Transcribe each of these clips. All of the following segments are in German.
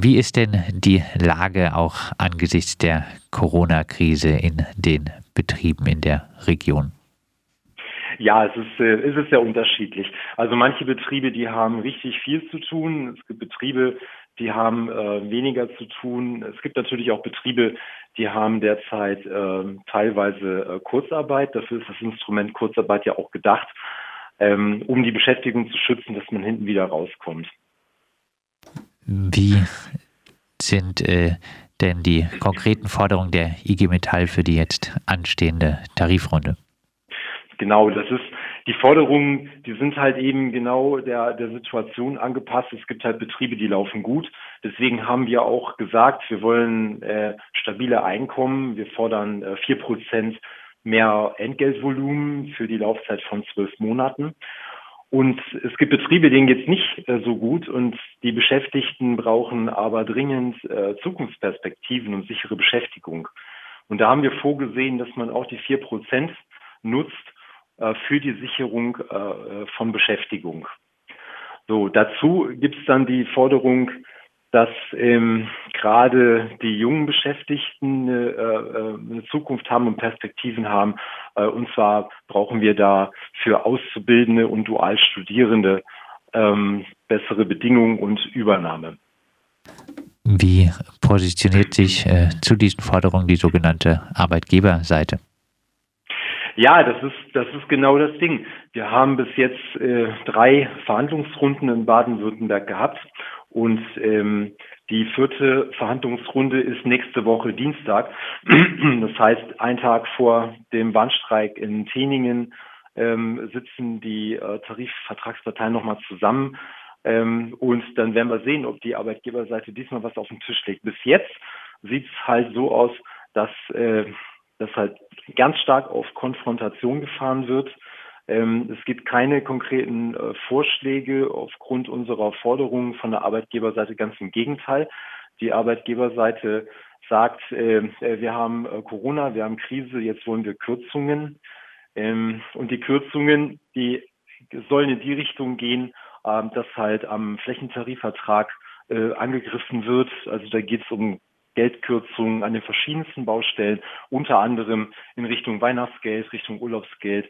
wie ist denn die Lage auch angesichts der Corona-Krise in den Betrieben in der Region? Ja, es ist, äh, es sehr unterschiedlich. Also manche Betriebe, die haben richtig viel zu tun. Es gibt Betriebe, die haben äh, weniger zu tun. Es gibt natürlich auch Betriebe, die haben derzeit äh, teilweise äh, Kurzarbeit. Dafür ist das Instrument Kurzarbeit ja auch gedacht, ähm, um die Beschäftigung zu schützen, dass man hinten wieder rauskommt. Wie sind äh, denn die konkreten Forderungen der IG Metall für die jetzt anstehende Tarifrunde? Genau, das ist die Forderungen, die sind halt eben genau der, der Situation angepasst. Es gibt halt Betriebe, die laufen gut. Deswegen haben wir auch gesagt, wir wollen äh, stabile Einkommen. Wir fordern äh, vier äh, Prozent mehr Entgeltvolumen für die Laufzeit von zwölf Monaten. Und es gibt Betriebe, denen geht's nicht äh, so gut und die Beschäftigten brauchen aber dringend äh, Zukunftsperspektiven und sichere Beschäftigung. Und da haben wir vorgesehen, dass man auch die vier Prozent nutzt, äh, für die Sicherung von Beschäftigung. So, dazu gibt es dann die Forderung, dass ähm, gerade die jungen Beschäftigten äh, äh, eine Zukunft haben und Perspektiven haben. Äh, und zwar brauchen wir da für Auszubildende und Dualstudierende ähm, bessere Bedingungen und Übernahme. Wie positioniert sich äh, zu diesen Forderungen die sogenannte Arbeitgeberseite? Ja, das ist, das ist genau das Ding. Wir haben bis jetzt äh, drei Verhandlungsrunden in Baden-Württemberg gehabt und ähm, die vierte Verhandlungsrunde ist nächste Woche Dienstag. Das heißt, ein Tag vor dem Warnstreik in Teningen ähm, sitzen die äh, Tarifvertragsparteien nochmal zusammen. Ähm, und dann werden wir sehen, ob die Arbeitgeberseite diesmal was auf den Tisch legt. Bis jetzt sieht es halt so aus, dass äh, dass halt ganz stark auf Konfrontation gefahren wird. Ähm, es gibt keine konkreten äh, Vorschläge aufgrund unserer Forderungen von der Arbeitgeberseite, ganz im Gegenteil. Die Arbeitgeberseite sagt, äh, äh wir haben äh, Corona, wir haben Krise, jetzt wollen wir Kürzungen. Ähm, und die Kürzungen, die sollen in die Richtung gehen, dass halt am Flächentarifvertrag angegriffen wird. Also da geht es um Geldkürzungen an den verschiedensten Baustellen, unter anderem in Richtung Weihnachtsgeld, Richtung Urlaubsgeld.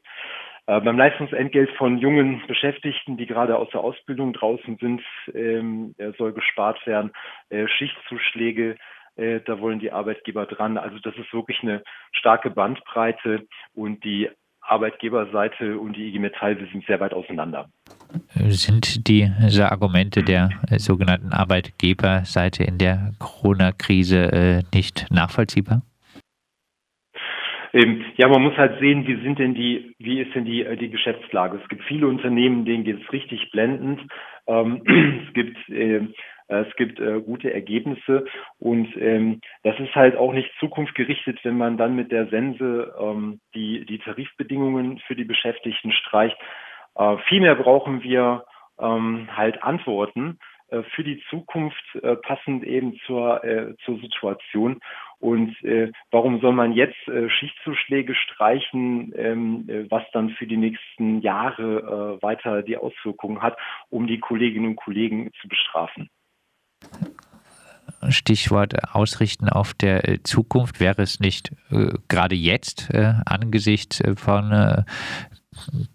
Äh, beim Leistungsentgelt von jungen Beschäftigten, die gerade aus der Ausbildung draußen sind, ähm, soll gespart werden. Äh, Schichtzuschläge, äh, da wollen die Arbeitgeber dran. Also das ist wirklich eine starke Bandbreite und die Arbeitgeberseite und die IG Metall, wir sind sehr weit auseinander. Sind diese Argumente der sogenannten Arbeitgeberseite in der Corona-Krise äh, nicht nachvollziehbar? Ähm, ja, man muss halt sehen, wie sind denn die, wie ist denn die, äh, die Geschäftslage? Es gibt viele Unternehmen, denen geht es richtig blendend. Ähm, es gibt äh, äh, es gibt äh, gute Ergebnisse und ähm, das ist halt auch nicht zukunftgerichtet, wenn man dann mit der Sense ähm, die, die Tarifbedingungen für die Beschäftigten streicht. Äh, vielmehr brauchen wir ähm, halt Antworten äh, für die Zukunft äh, passend eben zur, äh, zur Situation. Und äh, warum soll man jetzt äh, Schichtzuschläge streichen, ähm, äh, was dann für die nächsten Jahre äh, weiter die Auswirkungen hat, um die Kolleginnen und Kollegen zu bestrafen? Stichwort Ausrichten auf der äh, Zukunft. Wäre es nicht äh, gerade jetzt äh, angesichts äh, von äh,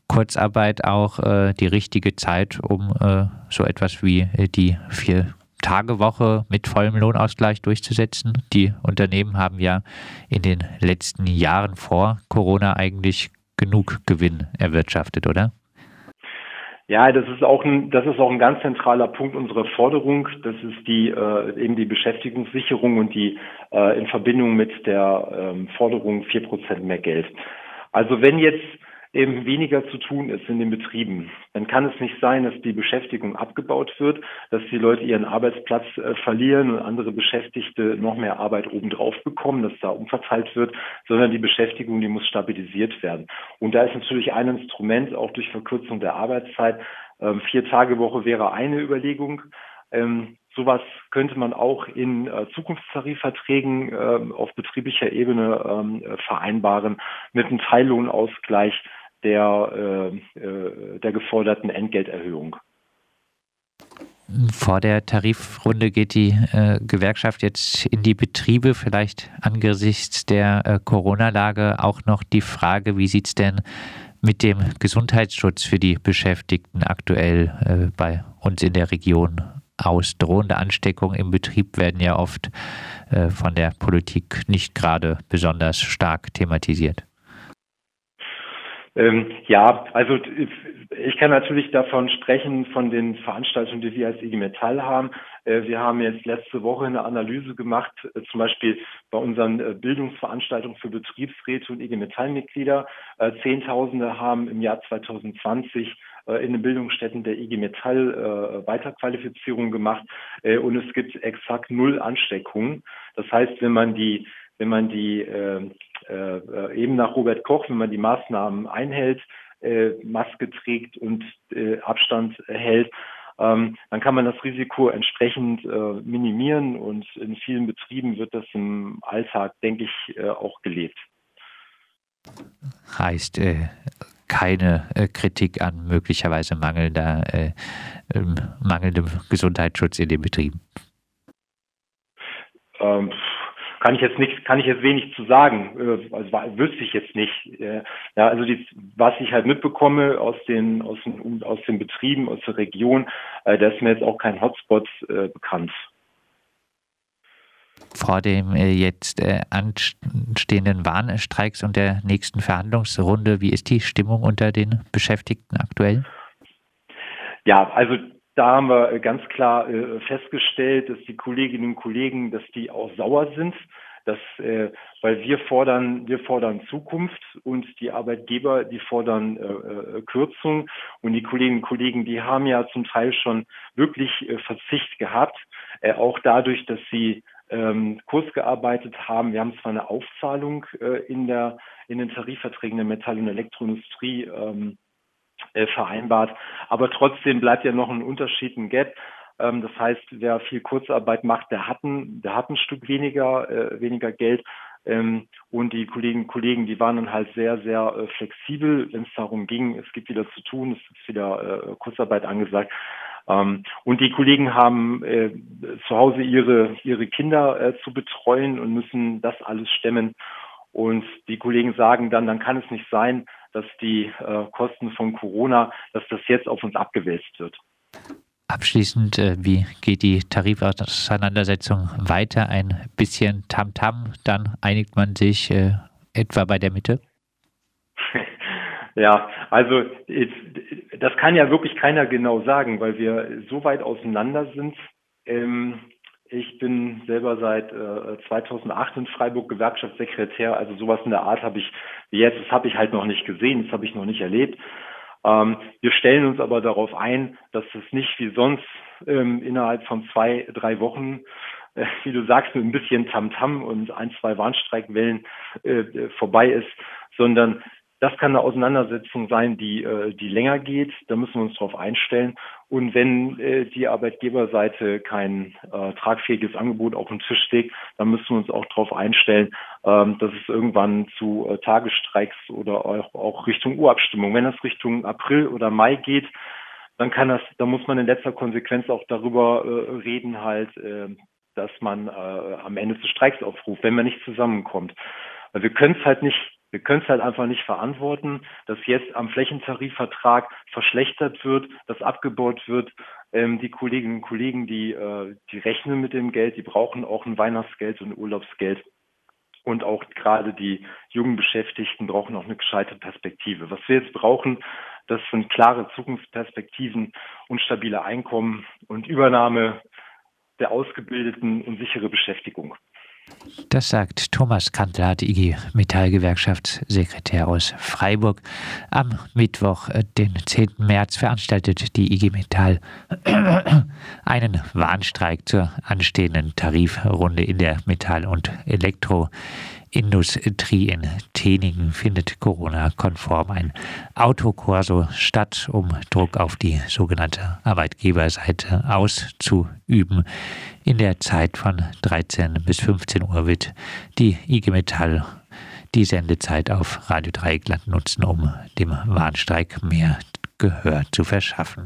Kurzarbeit auch äh, die richtige Zeit, um so etwas wie die vier Tage Woche mit vollem Lohnausgleich durchzusetzen? Die Unternehmen haben ja in den letzten Jahren vor Corona eigentlich genug Gewinn erwirtschaftet, oder? Ja, das ist auch ein, das ist auch ein ganz zentraler Punkt unserer Forderung. Das ist die äh, eben die Beschäftigungssicherung und die äh, in Verbindung mit der ähm, Forderung vier Prozent mehr Geld. Also wenn jetzt eben weniger zu tun ist in den Betrieben, dann kann es nicht sein, dass die Beschäftigung abgebaut wird, dass die Leute ihren Arbeitsplatz äh, verlieren und andere Beschäftigte noch mehr Arbeit obendrauf bekommen, dass da umverteilt wird, sondern die Beschäftigung, die muss stabilisiert werden. Und da ist natürlich ein Instrument, auch durch Verkürzung der Arbeitszeit, ähm, vier Tage Woche wäre eine Überlegung. Ähm, sowas könnte man auch in äh, Zukunftstarifverträgen äh, auf betrieblicher Ebene ähm, vereinbaren mit einem Teillohnausgleich der, äh, äh, der geforderten Entgelterhöhung. Vor der Tarifrunde geht die äh, Gewerkschaft jetzt in die Betriebe. Vielleicht angesichts der äh, Corona-Lage auch noch die Frage, wie sieht es denn mit dem Gesundheitsschutz für die Beschäftigten aktuell äh, bei uns in der Region aus? Drohende Ansteckungen im Betrieb werden ja oft äh, von der Politik nicht gerade besonders stark thematisiert. Ähm, ja, also ich kann natürlich davon sprechen, von den Veranstaltungen, die wir als IG Metall haben. Äh, wir haben jetzt letzte Woche eine Analyse gemacht, äh, zum Beispiel bei unseren äh, Bildungsveranstaltungen für Betriebsräte und IG Metall-Mitglieder. Zehntausende haben im Jahr 2020 in den Bildungsstätten der IG Metall Weiterqualifizierung gemacht und es gibt exakt null Ansteckungen. Das heißt, wenn man die wenn man die äh, äh, eben nach Robert Koch, wenn man die Maßnahmen einhält, äh, Maske trägt und äh, Abstand hält, ähm, dann kann man das Risiko entsprechend äh, minimieren und in vielen Betrieben wird das im Alltag, denke ich, äh, auch gelebt. Heißt äh, keine äh, Kritik an möglicherweise mangelnder, äh, ähm, mangelndem Gesundheitsschutz in den Betrieben. Ähm, kann ich jetzt nicht, kann ich jetzt wenig zu sagen. Äh, also wüsste ich jetzt nicht. Äh, ja, also die, was ich halt mitbekomme aus den, aus den, aus den Betrieben, aus der Region, äh, da ist mir jetzt auch kein Hotspot bekannt. Vor dem jetzt anstehenden Warnstreiks und der nächsten Verhandlungsrunde, wie ist die Stimmung unter den Beschäftigten aktuell? Ja, also da haben wir äh, ganz klar äh, festgestellt, dass die Kolleginnen und Kollegen, dass die auch sauer sind, dass, äh, weil wir fordern, wir fordern Zukunft und die Arbeitgeber, die fordern äh, Kürzung und die Kolleginnen und Kollegen, die haben ja zum Teil schon wirklich äh, Verzicht gehabt, äh, auch dadurch, dass sie ähm, Kurs gearbeitet haben. Wir haben zwar eine Aufzahlung äh, in der in den Tarifverträgen der Metall- und Elektroindustrie ähm, äh, vereinbart. Aber trotzdem bleibt ja noch ein Unterschied, ein Gap. Ähm, das heißt, wer viel Kurzarbeit macht, der hat ein, der hat ein Stück weniger, äh, weniger Geld. Ähm, und die Kolleginnen und Kollegen, die waren dann halt sehr, sehr äh, flexibel, wenn es darum ging, es gibt wieder zu tun, es ist wieder äh, Kurzarbeit angesagt. Ähm, und die Kollegen haben äh, zu Hause ihre, ihre Kinder äh, zu betreuen und müssen das alles stemmen. Und die Kollegen sagen dann, dann kann es nicht sein, dass die äh, Kosten von Corona, dass das jetzt auf uns abgewälzt wird. Abschließend, äh, wie geht die Tarifauseinandersetzung weiter? Ein bisschen Tamtam, -Tam, dann einigt man sich äh, etwa bei der Mitte? Ja, also das kann ja wirklich keiner genau sagen, weil wir so weit auseinander sind. Ähm, ich bin selber seit äh, 2008 in Freiburg Gewerkschaftssekretär. Also sowas in der Art habe ich jetzt, das habe ich halt noch nicht gesehen, das habe ich noch nicht erlebt. Ähm, wir stellen uns aber darauf ein, dass es nicht wie sonst ähm, innerhalb von zwei, drei Wochen, äh, wie du sagst, mit ein bisschen Tamtam -Tam und ein, zwei Warnstreikwellen äh, vorbei ist, sondern das kann eine Auseinandersetzung sein, die, äh, die länger geht. Da müssen wir uns darauf einstellen. Und wenn äh, die Arbeitgeberseite kein äh, tragfähiges Angebot auf den Tisch legt, dann müssen wir uns auch darauf einstellen, ähm, dass es irgendwann zu äh, Tagesstreiks oder auch, auch Richtung Urabstimmung, wenn das Richtung April oder Mai geht, dann kann das, da muss man in letzter Konsequenz auch darüber äh, reden, halt, äh, dass man äh, am Ende zu Streiks aufruft, wenn man nicht zusammenkommt. Wir können es halt nicht wir können es halt einfach nicht verantworten, dass jetzt am Flächentarifvertrag verschlechtert wird, dass abgebaut wird. Ähm, die Kolleginnen und Kollegen, die, äh, die rechnen mit dem Geld, die brauchen auch ein Weihnachtsgeld und Urlaubsgeld. Und auch gerade die jungen Beschäftigten brauchen auch eine gescheite Perspektive. Was wir jetzt brauchen, das sind klare Zukunftsperspektiven und stabile Einkommen und Übernahme der ausgebildeten und sichere Beschäftigung. Das sagt Thomas Kantler, IG Metall-Gewerkschaftssekretär aus Freiburg. Am Mittwoch, äh, den 10. März, veranstaltet die IG Metall einen Warnstreik zur anstehenden Tarifrunde in der Metall- und Elektro- Industrie in Teningen findet Corona-konform ein Autokorso statt, um Druck auf die sogenannte Arbeitgeberseite auszuüben. In der Zeit von 13 bis 15 Uhr wird die IG Metall die Sendezeit auf Radio Dreieckland nutzen, um dem Warnstreik mehr Gehör zu verschaffen.